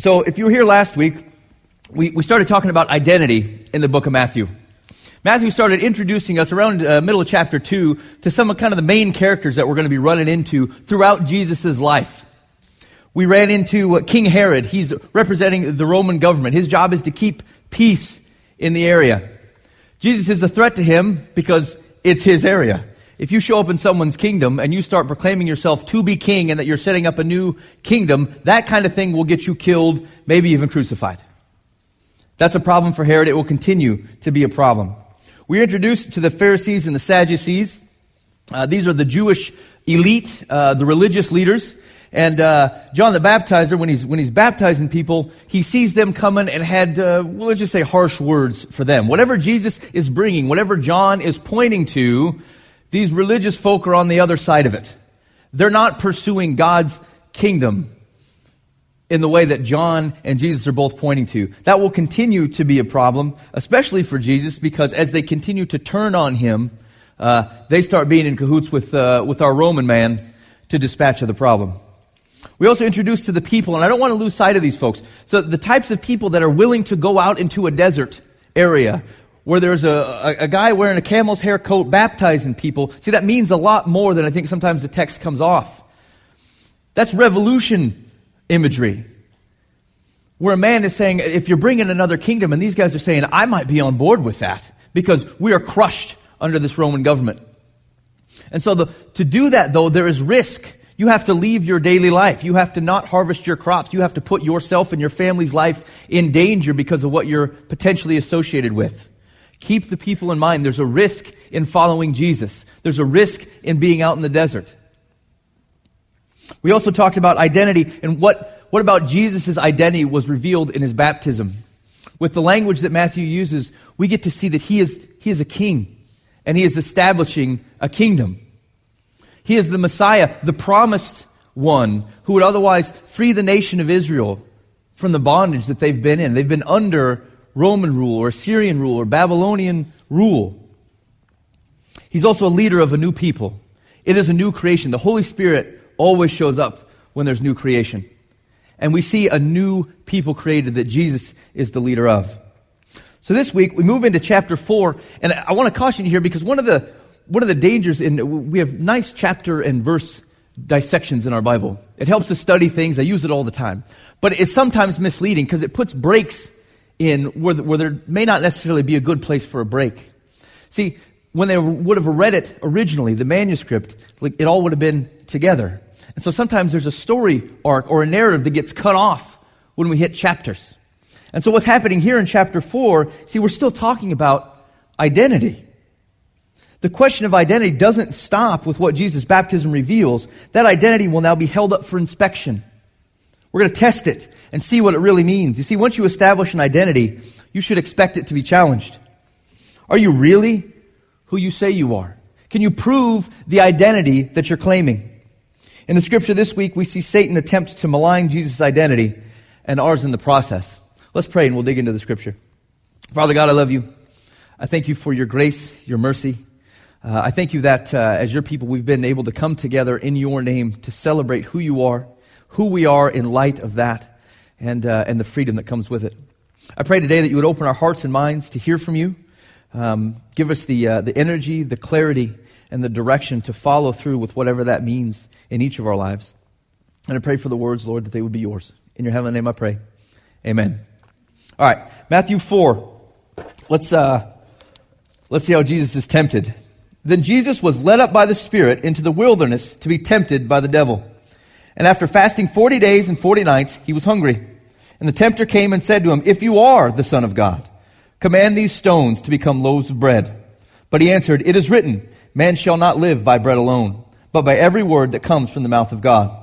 So, if you were here last week, we, we started talking about identity in the book of Matthew. Matthew started introducing us around uh, middle of chapter 2 to some of kind of the main characters that we're going to be running into throughout Jesus' life. We ran into uh, King Herod. He's representing the Roman government. His job is to keep peace in the area. Jesus is a threat to him because it's his area. If you show up in someone's kingdom and you start proclaiming yourself to be king and that you're setting up a new kingdom, that kind of thing will get you killed, maybe even crucified. That's a problem for Herod. It will continue to be a problem. We're introduced to the Pharisees and the Sadducees. Uh, these are the Jewish elite, uh, the religious leaders. And uh, John the Baptizer, when he's, when he's baptizing people, he sees them coming and had, uh, well, let's just say, harsh words for them. Whatever Jesus is bringing, whatever John is pointing to, these religious folk are on the other side of it. They're not pursuing God's kingdom in the way that John and Jesus are both pointing to. That will continue to be a problem, especially for Jesus, because as they continue to turn on him, uh, they start being in cahoots with, uh, with our Roman man to dispatch of the problem. We also introduce to the people, and I don't want to lose sight of these folks. So, the types of people that are willing to go out into a desert area where there's a, a, a, guy wearing a camel's hair coat baptizing people. See, that means a lot more than I think sometimes the text comes off. That's revolution imagery. Where a man is saying, if you're bringing another kingdom, and these guys are saying, I might be on board with that because we are crushed under this Roman government. And so, the, to do that, though, there is risk. You have to leave your daily life. You have to not harvest your crops. You have to put yourself and your family's life in danger because of what you're potentially associated with. Keep the people in mind. There's a risk in following Jesus, there's a risk in being out in the desert. We also talked about identity and what, what about Jesus' identity was revealed in his baptism. With the language that Matthew uses, we get to see that he is, he is a king and he is establishing a kingdom. He is the Messiah, the promised one who would otherwise free the nation of Israel from the bondage that they've been in. They've been under Roman rule or Syrian rule or Babylonian rule. He's also a leader of a new people. It is a new creation. The Holy Spirit always shows up when there's new creation. And we see a new people created that Jesus is the leader of. So this week we move into chapter 4 and I want to caution you here because one of the one of the dangers in we have nice chapter and verse dissections in our Bible. It helps us study things. I use it all the time. But it's sometimes misleading because it puts breaks in where, where there may not necessarily be a good place for a break. See, when they would have read it originally, the manuscript, like, it all would have been together. And so sometimes there's a story arc or a narrative that gets cut off when we hit chapters. And so what's happening here in chapter 4, see, we're still talking about identity. The question of identity doesn't stop with what Jesus' baptism reveals. That identity will now be held up for inspection. We're going to test it and see what it really means. You see, once you establish an identity, you should expect it to be challenged. Are you really who you say you are? Can you prove the identity that you're claiming? In the scripture this week, we see Satan attempt to malign Jesus' identity and ours in the process. Let's pray and we'll dig into the scripture. Father God, I love you. I thank you for your grace, your mercy. Uh, I thank you that uh, as your people, we've been able to come together in your name to celebrate who you are who we are in light of that and, uh, and the freedom that comes with it. I pray today that you would open our hearts and minds to hear from you. Um, give us the, uh, the energy, the clarity, and the direction to follow through with whatever that means in each of our lives. And I pray for the words, Lord, that they would be yours. In your heavenly name I pray. Amen. All right, Matthew 4. Let's, uh, let's see how Jesus is tempted. Then Jesus was led up by the Spirit into the wilderness to be tempted by the devil. And after fasting 40 days and 40 nights, he was hungry. And the tempter came and said to him, If you are the Son of God, command these stones to become loaves of bread. But he answered, It is written, Man shall not live by bread alone, but by every word that comes from the mouth of God.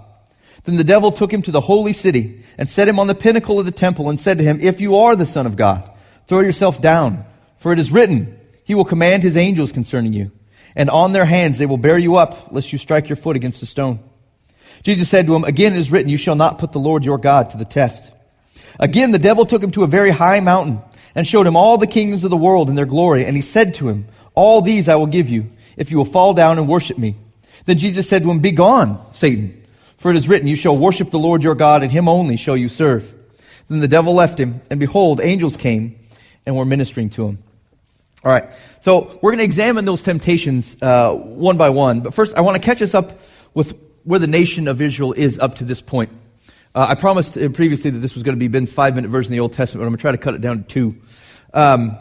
Then the devil took him to the holy city and set him on the pinnacle of the temple and said to him, If you are the Son of God, throw yourself down, for it is written, He will command His angels concerning you, and on their hands they will bear you up, lest you strike your foot against a stone. Jesus said to him, Again it is written, You shall not put the Lord your God to the test. Again the devil took him to a very high mountain and showed him all the kingdoms of the world and their glory. And he said to him, All these I will give you, if you will fall down and worship me. Then Jesus said to him, Begone, Satan, for it is written, You shall worship the Lord your God, and him only shall you serve. Then the devil left him, and behold, angels came and were ministering to him. All right, so we're going to examine those temptations uh, one by one. But first, I want to catch us up with where the nation of Israel is up to this point. Uh, I promised previously that this was going to be Ben's five minute version of the Old Testament, but I'm going to try to cut it down to two. Um,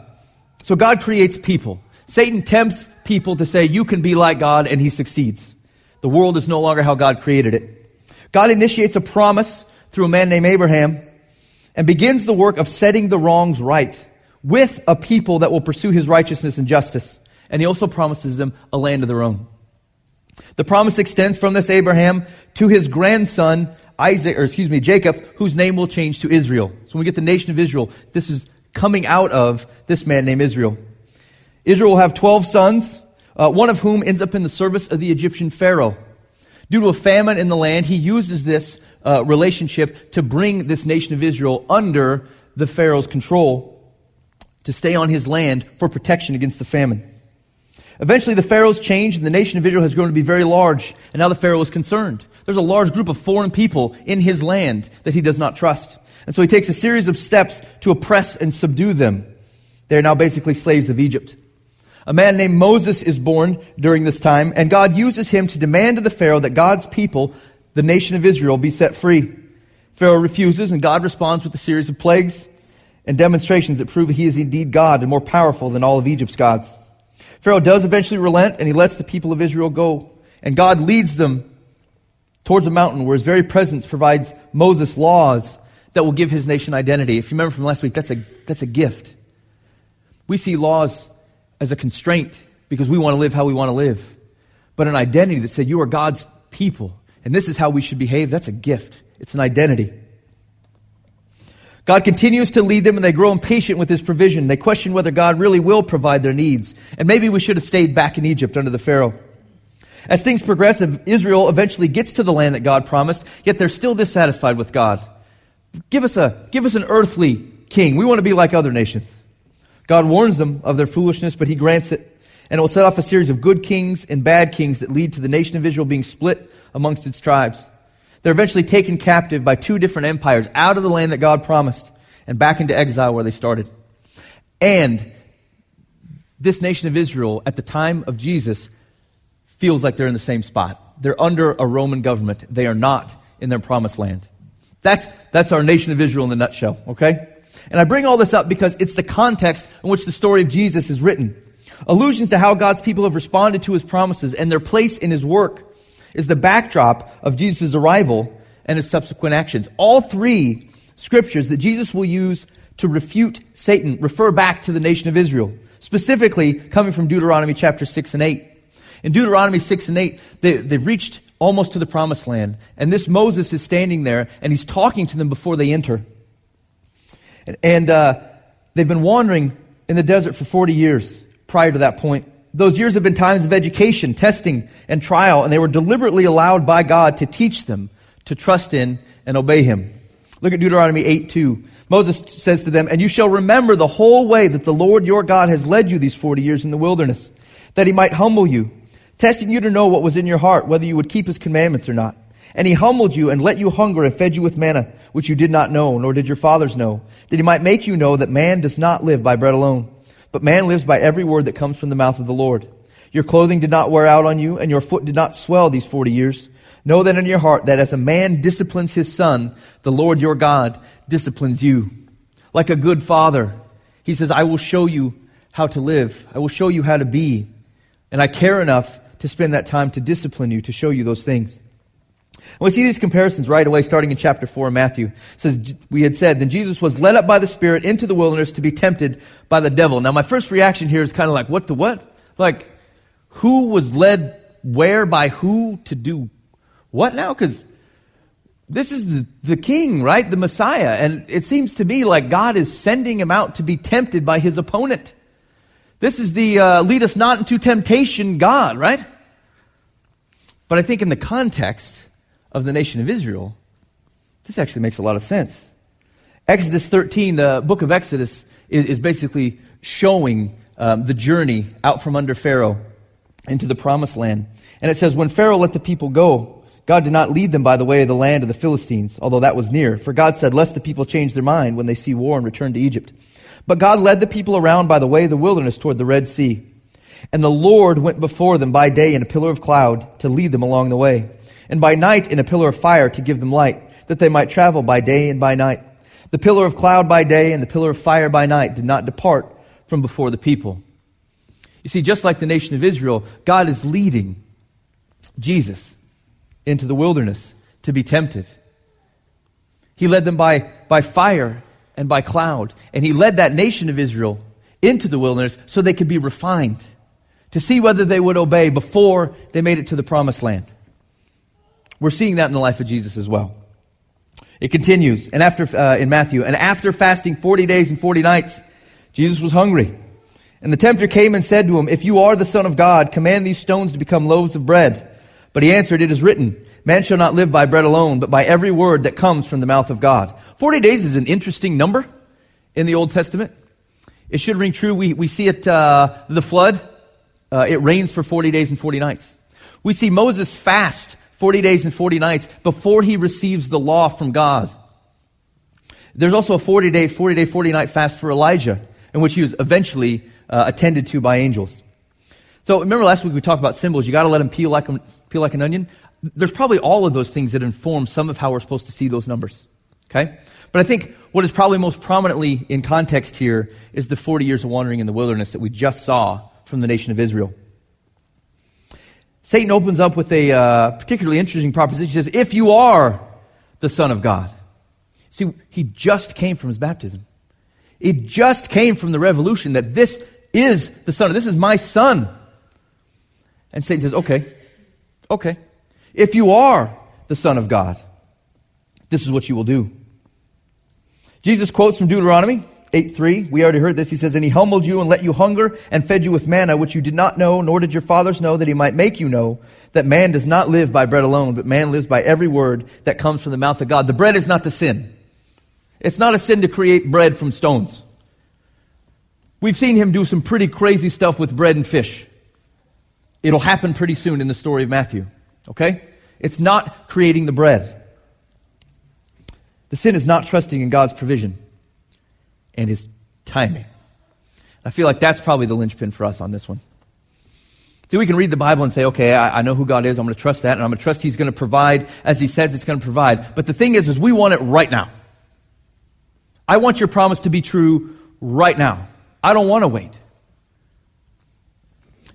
so God creates people. Satan tempts people to say, You can be like God, and he succeeds. The world is no longer how God created it. God initiates a promise through a man named Abraham and begins the work of setting the wrongs right with a people that will pursue his righteousness and justice. And he also promises them a land of their own. The promise extends from this Abraham to his grandson, Isaac, or excuse me, Jacob, whose name will change to Israel. So when we get the nation of Israel, this is coming out of this man named Israel. Israel will have 12 sons, uh, one of whom ends up in the service of the Egyptian Pharaoh. Due to a famine in the land, he uses this uh, relationship to bring this nation of Israel under the Pharaoh's control to stay on his land for protection against the famine. Eventually, the Pharaoh's changed, and the nation of Israel has grown to be very large, and now the Pharaoh is concerned. There's a large group of foreign people in his land that he does not trust. And so he takes a series of steps to oppress and subdue them. They are now basically slaves of Egypt. A man named Moses is born during this time, and God uses him to demand of the Pharaoh that God's people, the nation of Israel, be set free. Pharaoh refuses, and God responds with a series of plagues and demonstrations that prove he is indeed God and more powerful than all of Egypt's gods. Pharaoh does eventually relent, and he lets the people of Israel go. And God leads them towards a mountain where his very presence provides Moses laws that will give his nation identity. If you remember from last week, that's a, that's a gift. We see laws as a constraint because we want to live how we want to live. But an identity that said, You are God's people, and this is how we should behave, that's a gift. It's an identity. God continues to lead them, and they grow impatient with his provision. They question whether God really will provide their needs. And maybe we should have stayed back in Egypt under the Pharaoh. As things progress, Israel eventually gets to the land that God promised, yet they're still dissatisfied with God. Give us, a, give us an earthly king. We want to be like other nations. God warns them of their foolishness, but he grants it. And it will set off a series of good kings and bad kings that lead to the nation of Israel being split amongst its tribes. They're eventually taken captive by two different empires out of the land that God promised and back into exile where they started. And this nation of Israel, at the time of Jesus, feels like they're in the same spot. They're under a Roman government. They are not in their promised land. That's, that's our nation of Israel in the nutshell, okay? And I bring all this up because it's the context in which the story of Jesus is written. Allusions to how God's people have responded to his promises and their place in his work is the backdrop of Jesus' arrival and his subsequent actions. All three scriptures that Jesus will use to refute Satan refer back to the nation of Israel, specifically coming from Deuteronomy chapter 6 and 8. In Deuteronomy 6 and 8, they, they've reached almost to the promised land. And this Moses is standing there and he's talking to them before they enter. And, and uh, they've been wandering in the desert for 40 years prior to that point. Those years have been times of education, testing, and trial, and they were deliberately allowed by God to teach them to trust in and obey Him. Look at Deuteronomy 8 2. Moses says to them, And you shall remember the whole way that the Lord your God has led you these 40 years in the wilderness, that He might humble you testing you to know what was in your heart, whether you would keep his commandments or not. And he humbled you and let you hunger and fed you with manna, which you did not know, nor did your fathers know, that he might make you know that man does not live by bread alone, but man lives by every word that comes from the mouth of the Lord. Your clothing did not wear out on you, and your foot did not swell these forty years. Know then in your heart that as a man disciplines his son, the Lord your God disciplines you. Like a good father, he says, I will show you how to live. I will show you how to be. And I care enough to spend that time to discipline you, to show you those things. We see these comparisons right away, starting in chapter 4 of Matthew. It says, we had said, Then Jesus was led up by the Spirit into the wilderness to be tempted by the devil. Now, my first reaction here is kind of like, what to what? Like, who was led where by who to do what now? Because this is the, the king, right? The Messiah. And it seems to me like God is sending him out to be tempted by his opponent. This is the uh, lead us not into temptation God, right? But I think in the context of the nation of Israel, this actually makes a lot of sense. Exodus 13, the book of Exodus, is, is basically showing um, the journey out from under Pharaoh into the promised land. And it says, When Pharaoh let the people go, God did not lead them by the way of the land of the Philistines, although that was near. For God said, Lest the people change their mind when they see war and return to Egypt. But God led the people around by the way of the wilderness toward the Red Sea. And the Lord went before them by day in a pillar of cloud to lead them along the way, and by night in a pillar of fire to give them light, that they might travel by day and by night. The pillar of cloud by day and the pillar of fire by night did not depart from before the people. You see, just like the nation of Israel, God is leading Jesus into the wilderness to be tempted. He led them by, by fire and by cloud. And he led that nation of Israel into the wilderness so they could be refined, to see whether they would obey before they made it to the promised land. We're seeing that in the life of Jesus as well. It continues, and after uh, in Matthew, and after fasting 40 days and 40 nights, Jesus was hungry. And the tempter came and said to him, If you are the Son of God, command these stones to become loaves of bread. But he answered, It is written, Man shall not live by bread alone, but by every word that comes from the mouth of God. Forty days is an interesting number in the Old Testament. It should ring true. We, we see it, uh, the flood, uh, it rains for 40 days and 40 nights. We see Moses fast 40 days and 40 nights before he receives the law from God. There's also a 40 day, 40 day, 40 night fast for Elijah, in which he was eventually uh, attended to by angels. So remember last week we talked about symbols. You got to let them peel like, peel like an onion. There's probably all of those things that inform some of how we're supposed to see those numbers. Okay? But I think what is probably most prominently in context here is the 40 years of wandering in the wilderness that we just saw from the nation of Israel. Satan opens up with a uh, particularly interesting proposition. He says, If you are the Son of God. See, he just came from his baptism. It just came from the revolution that this is the Son. This is my Son. And Satan says, Okay, okay. If you are the Son of God, this is what you will do. Jesus quotes from Deuteronomy 8 3. We already heard this. He says, And he humbled you and let you hunger and fed you with manna, which you did not know, nor did your fathers know, that he might make you know that man does not live by bread alone, but man lives by every word that comes from the mouth of God. The bread is not the sin. It's not a sin to create bread from stones. We've seen him do some pretty crazy stuff with bread and fish. It'll happen pretty soon in the story of Matthew. Okay? It's not creating the bread. The sin is not trusting in God's provision and his timing. I feel like that's probably the linchpin for us on this one. See, we can read the Bible and say, okay, I, I know who God is. I'm going to trust that, and I'm going to trust He's going to provide as He says He's going to provide. But the thing is, is we want it right now. I want your promise to be true right now. I don't want to wait.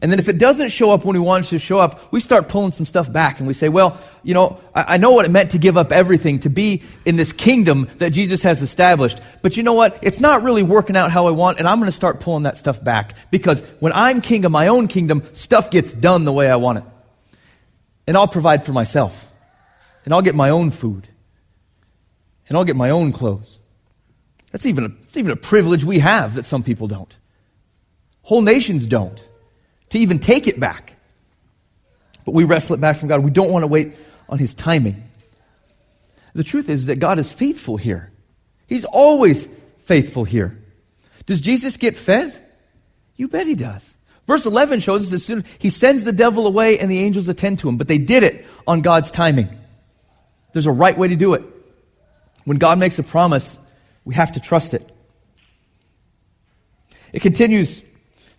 And then if it doesn't show up when we want it to show up, we start pulling some stuff back and we say, well, you know, I, I, know what it meant to give up everything, to be in this kingdom that Jesus has established. But you know what? It's not really working out how I want, and I'm going to start pulling that stuff back. Because when I'm king of my own kingdom, stuff gets done the way I want it. And I'll provide for myself. And I'll get my own food. And I'll get my own clothes. That's even a, that's even a privilege we have that some people don't. Whole nations don't to even take it back. But we wrestle it back from God. We don't want to wait on His timing. The truth is that God is faithful here. He's always faithful here. Does Jesus get fed? You bet He does. Verse 11 shows us that soon He sends the devil away and the angels attend to him, but they did it on God's timing. There's a right way to do it. When God makes a promise, we have to trust it. It continues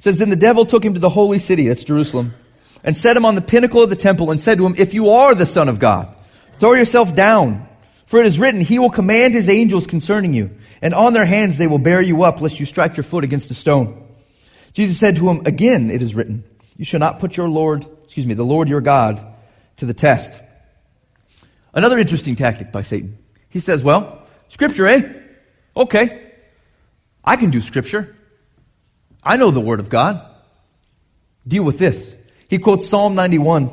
says, Then the devil took him to the holy city, that's Jerusalem, and set him on the pinnacle of the temple and said to him, If you are the Son of God, throw yourself down. For it is written, He will command His angels concerning you, and on their hands they will bear you up, lest you strike your foot against a stone. Jesus said to him, Again it is written, You shall not put your Lord, excuse me, the Lord your God to the test. Another interesting tactic by Satan. He says, Well, Scripture, eh? Okay. I can do Scripture. I know the Word of God. Deal with this. He quotes Psalm 91,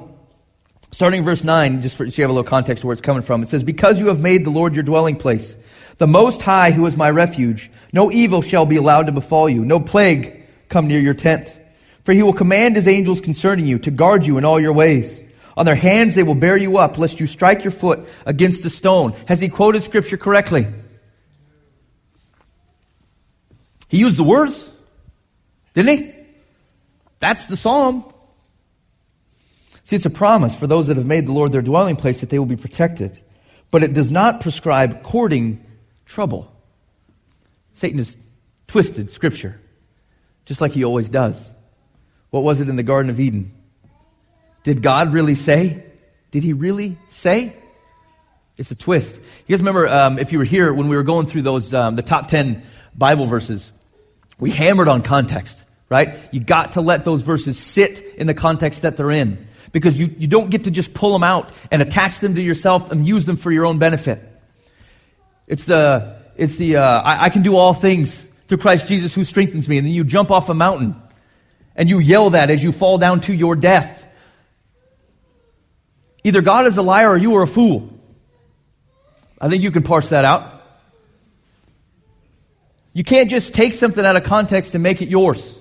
starting verse 9, just for, so you have a little context where it's coming from. It says, Because you have made the Lord your dwelling place, the Most High, who is my refuge, no evil shall be allowed to befall you, no plague come near your tent. For he will command his angels concerning you to guard you in all your ways. On their hands they will bear you up, lest you strike your foot against a stone. Has he quoted scripture correctly? He used the words. Didn't he? That's the psalm. See, it's a promise for those that have made the Lord their dwelling place that they will be protected. But it does not prescribe courting trouble. Satan has twisted Scripture, just like he always does. What was it in the Garden of Eden? Did God really say? Did he really say? It's a twist. You guys remember um, if you were here when we were going through those um, the top ten Bible verses? We hammered on context, right? You got to let those verses sit in the context that they're in because you, you don't get to just pull them out and attach them to yourself and use them for your own benefit. It's the, it's the uh, I, I can do all things through Christ Jesus who strengthens me. And then you jump off a mountain and you yell that as you fall down to your death. Either God is a liar or you are a fool. I think you can parse that out. You can't just take something out of context and make it yours.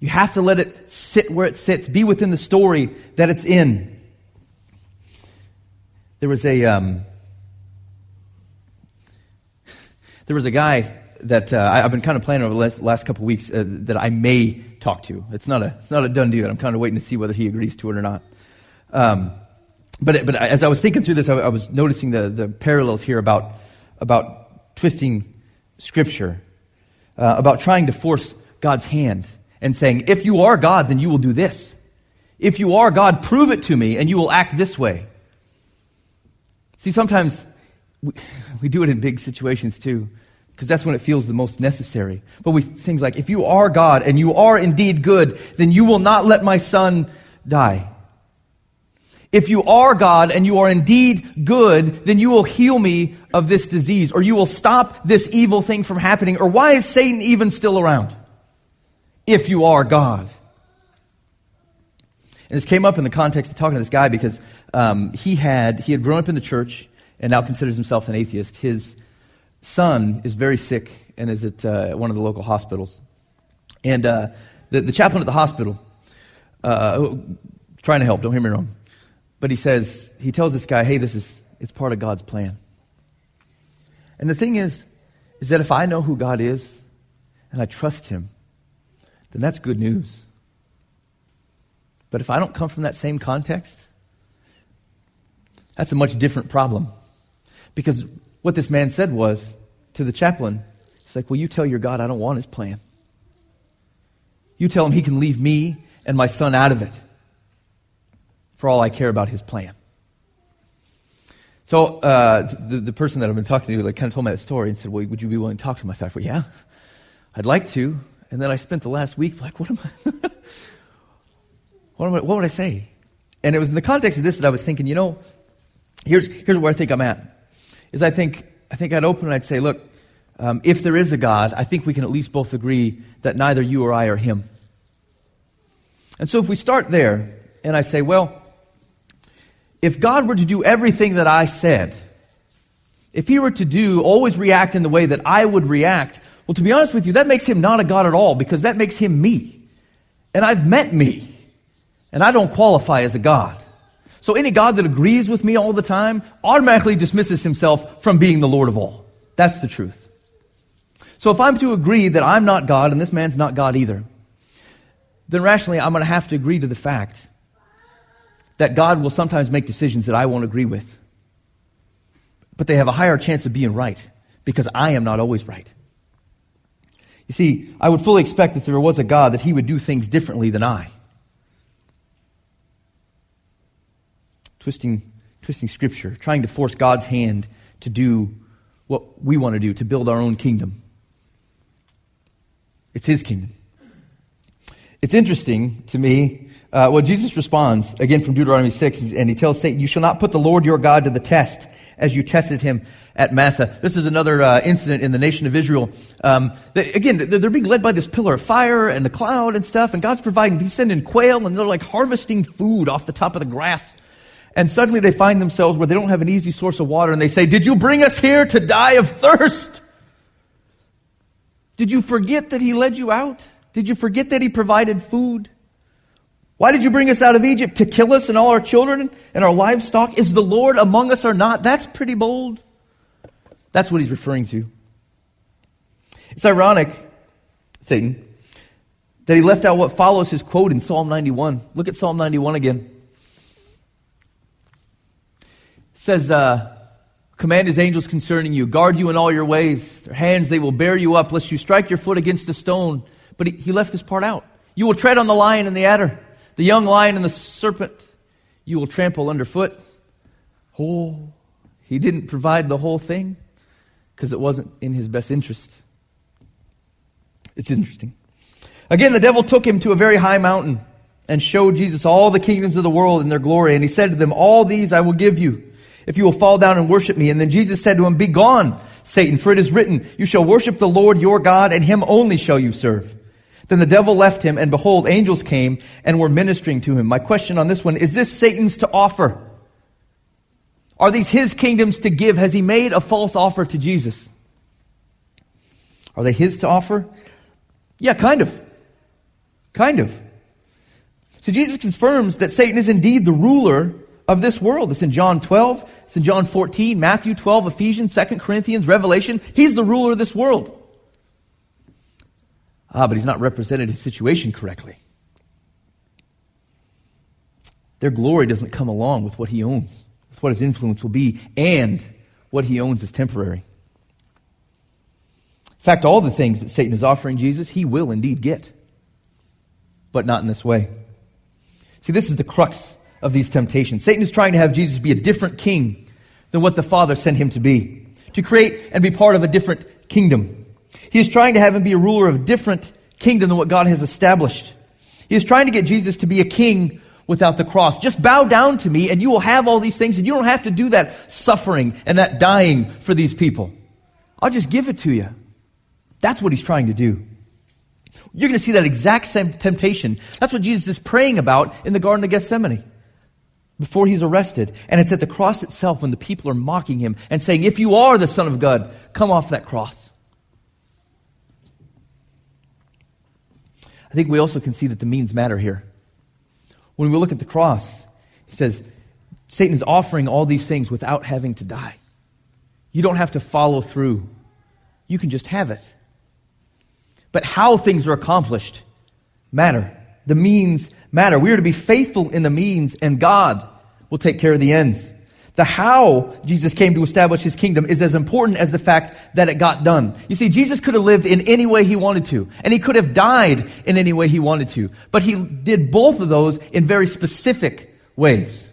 You have to let it sit where it sits, be within the story that it's in. There was a um, there was a guy that uh, I, have been kind of planning over the last, last couple weeks uh, that I may talk to. It's not a it's not a done deal. I'm kind of waiting to see whether he agrees to it or not. Um, but but as I was thinking through this, I, I was noticing the the parallels here about about twisting Scripture, uh, about trying to force God's hand and saying, if you are God, then you will do this. If you are God, prove it to me and you will act this way. See, sometimes we, we do it in big situations too, because that's when it feels the most necessary. But we things like, if you are God and you are indeed good, then you will not let my son die. If you are God and you are indeed good, then you will heal me of this disease, or you will stop this evil thing from happening, or why is Satan even still around? If you are God. And this came up in the context of talking to this guy because um, he, had, he had grown up in the church and now considers himself an atheist. His son is very sick and is at uh, one of the local hospitals. And uh, the, the chaplain at the hospital, uh, trying to help, don't hear me wrong, but he says, he tells this guy, hey, this is, it's part of God's plan. And the thing is, is that if I know who God is and I trust him, then that's good news. But if I don't come from that same context, that's a much different problem. Because what this man said was to the chaplain, he's like, Well, you tell your God I don't want his plan. You tell him he can leave me and my son out of it for all I care about his plan. So uh, the, the person that I've been talking to like, kind of told me that story and said, well, would you be willing to talk to him? I thought, well, yeah, I'd like to. And then I spent the last week like, what am I, what, am I, what would I say? And it was in the context of this that I was thinking, you know, here's, here's where I think I'm at. Is I think, I think I'd open and I'd say, look, um, if there is a God, I think we can at least both agree that neither you or I are him. And so if we start there, and I say, well, if God were to do everything that I said, if he were to do, always react in the way that I would react, well, to be honest with you, that makes him not a God at all because that makes him me. And I've met me. And I don't qualify as a God. So any God that agrees with me all the time automatically dismisses himself from being the Lord of all. That's the truth. So if I'm to agree that I'm not God and this man's not God either, then rationally I'm going to have to agree to the fact that God will sometimes make decisions that I won't agree with. But they have a higher chance of being right because I am not always right. You see, I would fully expect if there was a God that he would do things differently than I. Twisting, twisting scripture, trying to force God's hand to do what we want to do, to build our own kingdom. It's his kingdom. It's interesting to me uh, well, Jesus responds again from Deuteronomy 6, and he tells Satan, You shall not put the Lord your God to the test as you tested him at Massah. This is another uh, incident in the nation of Israel. Um, they, again, they're, they're, being led by this pillar of fire and the cloud and stuff, and God's providing, He's sending quail, and they're like harvesting food off the top of the grass. And suddenly they find themselves where they don't have an easy source of water, and they say, Did you bring us here to die of thirst? Did you forget that He led you out? Did you forget that He provided food? Why did you bring us out of Egypt? To kill us and all our children and our livestock? Is the Lord among us or not? That's pretty bold. That's what he's referring to. It's ironic, Satan, that he left out what follows his quote in Psalm 91. Look at Psalm 91 again. It says, uh, Command his angels concerning you, guard you in all your ways. Their hands they will bear you up, lest you strike your foot against a stone. But he, he left this part out. You will tread on the lion and the adder, the young lion and the serpent. You will trample underfoot. Oh, he didn't provide the whole thing because it wasn't in his best interest. It's interesting. Again, the devil took him to a very high mountain and showed Jesus all the kingdoms of the world and their glory. And he said to them, All these I will give you if you will fall down and worship me. And then Jesus said to him, Be gone, Satan, for it is written, You shall worship the Lord your God, and him only shall you serve. Then the devil left him, and behold, angels came and were ministering to him. My question on this one is this Satan's to offer? Are these his kingdoms to give? Has he made a false offer to Jesus? Are they his to offer? Yeah, kind of. Kind of. So Jesus confirms that Satan is indeed the ruler of this world. It's in John 12, it's in John 14, Matthew 12, Ephesians, 2 Corinthians, Revelation. He's the ruler of this world. Ah, but he's not represented his situation correctly. Their glory doesn't come along with what he owns, with what his influence will be, and what he owns is temporary. In fact, all the things that Satan is offering Jesus, he will indeed get, but not in this way. See, this is the crux of these temptations. Satan is trying to have Jesus be a different king than what the Father sent him to be, to create and be part of a different kingdom. He is trying to have him be a ruler of a different kingdom than what God has established. He is trying to get Jesus to be a king without the cross. Just bow down to me and you will have all these things and you don't have to do that suffering and that dying for these people. I'll just give it to you. That's what he's trying to do. You're going to see that exact same temptation. That's what Jesus is praying about in the Garden of Gethsemane before he's arrested. And it's at the cross itself when the people are mocking him and saying, If you are the Son of God, come off that cross. I think we also can see that the means matter here. When we look at the cross, he says, Satan is offering all these things without having to die. You don't have to follow through, you can just have it. But how things are accomplished matter. The means matter. We are to be faithful in the means, and God will take care of the ends. The how Jesus came to establish his kingdom is as important as the fact that it got done. You see, Jesus could have lived in any way he wanted to, and he could have died in any way he wanted to, but he did both of those in very specific ways.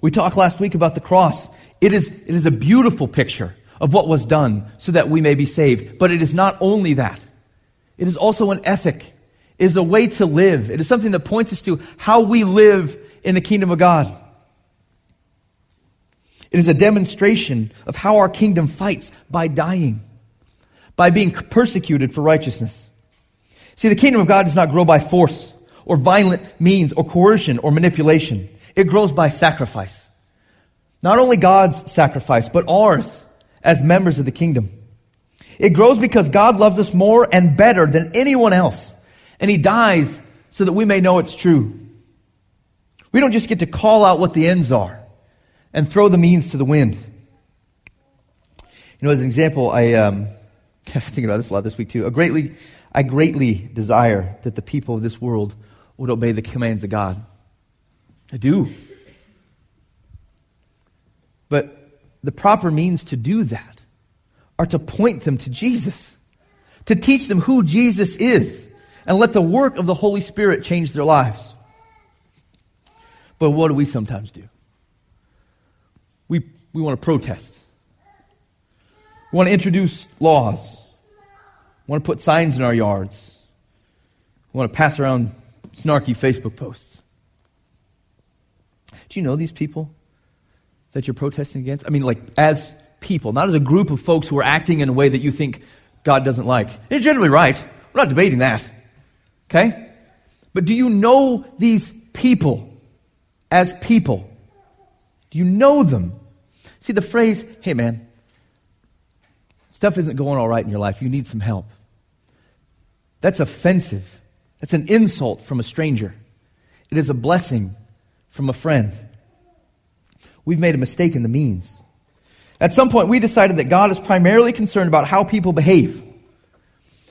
We talked last week about the cross. It is, it is a beautiful picture of what was done so that we may be saved, but it is not only that. It is also an ethic is a way to live. It is something that points us to how we live in the kingdom of God. It is a demonstration of how our kingdom fights by dying, by being persecuted for righteousness. See, the kingdom of God does not grow by force or violent means or coercion or manipulation. It grows by sacrifice. Not only God's sacrifice, but ours as members of the kingdom. It grows because God loves us more and better than anyone else and he dies so that we may know it's true. We don't just get to call out what the ends are and throw the means to the wind. You know, as an example, I um, kept thinking about this a lot this week too. Greatly, I greatly desire that the people of this world would obey the commands of God. I do. But the proper means to do that are to point them to Jesus, to teach them who Jesus is and let the work of the Holy Spirit change their lives. But what do we sometimes do? We, want to protest. We want to introduce laws. We want to put signs in our yards. We want to pass around snarky Facebook posts. Do you know these people that you're protesting against? I mean, like, as people, not as a group of folks who are acting in a way that you think God doesn't like. You're generally right. We're not debating that. Okay? But do you know these people as people? Do you know them? See, the phrase, hey man, stuff isn't going all right in your life. You need some help. That's offensive. That's an insult from a stranger. It is a blessing from a friend. We've made a mistake in the means. At some point, we decided that God is primarily concerned about how people behave,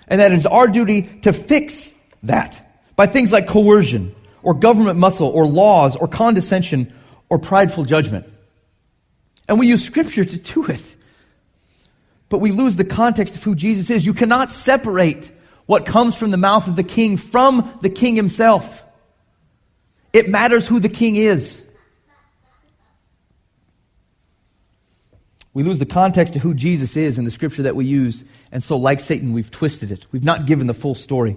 and that it is our duty to fix that by things like coercion or government muscle or laws or condescension or prideful judgment. And we use Scripture to do it. But we lose the context of who Jesus is. You cannot separate what comes from the mouth of the king from the king himself. It matters who the king is. We lose the context of who Jesus is in the scripture that we use, and so, like Satan, we've twisted it. We've not given the full story.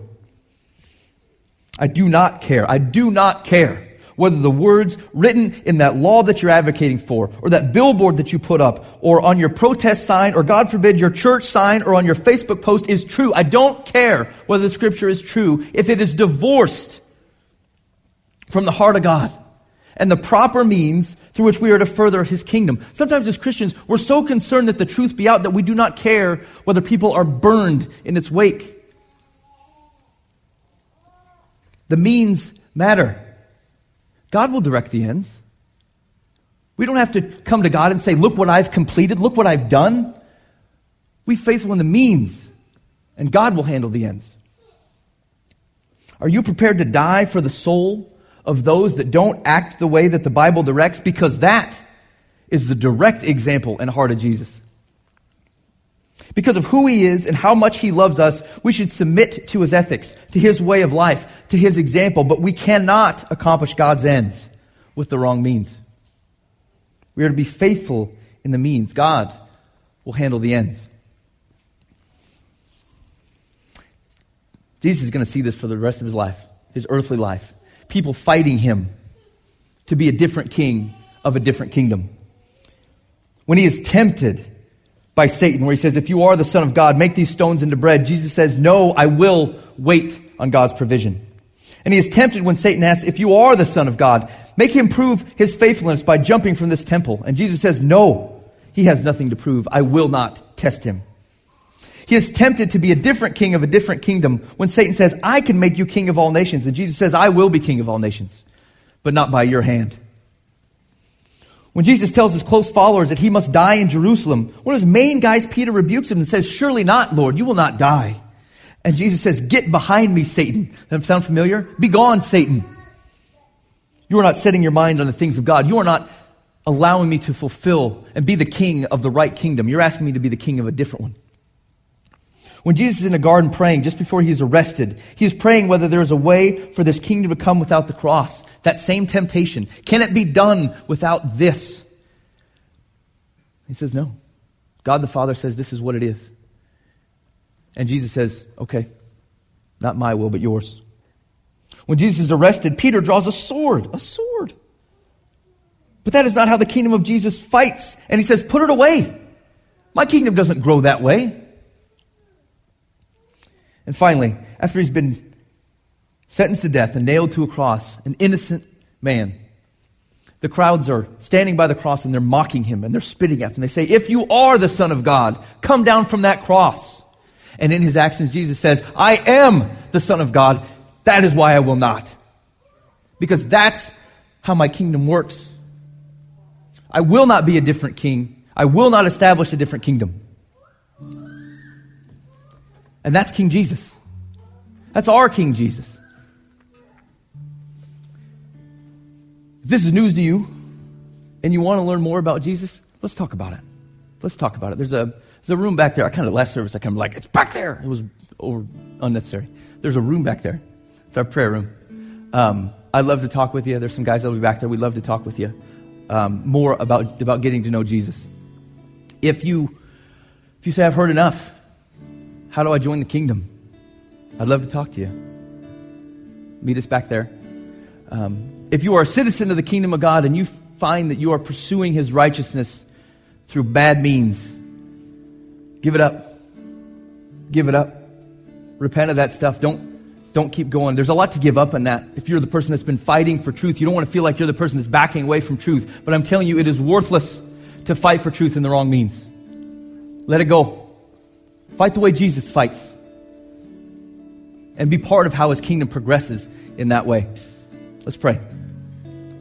I do not care. I do not care whether the words written in that law that you're advocating for, or that billboard that you put up, or on your protest sign, or God forbid your church sign, or on your Facebook post is true. I don't care whether the scripture is true if it is divorced from the heart of God and the proper means through which we are to further his kingdom. Sometimes as Christians, we're so concerned that the truth be out that we do not care whether people are burned in its wake. The means matter. God will direct the ends. We don't have to come to God and say, Look what I've completed, look what I've done. We faithful in the means, and God will handle the ends. Are you prepared to die for the soul of those that don't act the way that the Bible directs because that is the direct example and heart of Jesus. Because of who he is and how much he loves us, we should submit to his ethics, to his way of life, to his example, but we cannot accomplish God's ends with the wrong means. We are to be faithful in the means. God will handle the ends. Jesus is going to see this for the rest of his life, his earthly life people fighting him to be a different king of a different kingdom. When he is tempted by Satan, where he says, If you are the Son of God, make these stones into bread, Jesus says, No, I will wait on God's provision. And he is tempted when Satan asks, If you are the Son of God, make him prove his faithfulness by jumping from this temple. And Jesus says, No, he has nothing to prove. I will not test him. He is tempted to be a different king of a different kingdom when Satan says, I can make you king of all nations. And Jesus says, I will be king of all nations, but not by your hand. When Jesus tells his close followers that he must die in Jerusalem, one of his main guys, Peter, rebukes him and says, Surely not, Lord, you will not die. And Jesus says, Get behind me, Satan. That sound familiar? Be gone, Satan. You are not setting your mind on the things of God. You are not allowing me to fulfill and be the king of the right kingdom. You're asking me to be the king of a different one. When Jesus is in a garden praying, just before he is arrested, he is praying whether there is a way for this kingdom to come without the cross. That same temptation. Can it be done without this? He says, No. God the Father says this is what it is. And Jesus says, Okay, not my will, but yours. When Jesus is arrested, Peter draws a sword. A sword. But that is not how the kingdom of Jesus fights. And he says, Put it away. My kingdom doesn't grow that way. And finally, after he's been sentenced to death and nailed to a cross, an innocent man, the crowds are standing by the cross and they're mocking him and they're spitting at him. They say, If you are the Son of God, come down from that cross. And in his actions, Jesus says, I am the Son of God. That is why I will not. Because that's how my kingdom works. I will not be a different king. I will not establish a different kingdom. And that's King Jesus. That's our King Jesus. If this is news to you and you want to learn more about Jesus, let's talk about it. Let's talk about it. There's a, there's a room back there. I kind of last service, I kind of like, it's back there. It was over, unnecessary. There's a room back there. It's our prayer room. Um, I'd love to talk with you. There's some guys that'll be back there. We'd love to talk with you um, more about, about getting to know Jesus. If you, if you say, I've heard enough, how do I join the kingdom? I'd love to talk to you. Meet us back there. Um, if you are a citizen of the kingdom of God and you find that you are pursuing his righteousness through bad means, give it up. Give it up. Repent of that stuff. Don't, don't keep going. There's a lot to give up on that. If you're the person that's been fighting for truth, you don't want to feel like you're the person that's backing away from truth. But I'm telling you, it is worthless to fight for truth in the wrong means. Let it go. Fight the way Jesus fights. And be part of how his kingdom progresses in that way. Let's pray.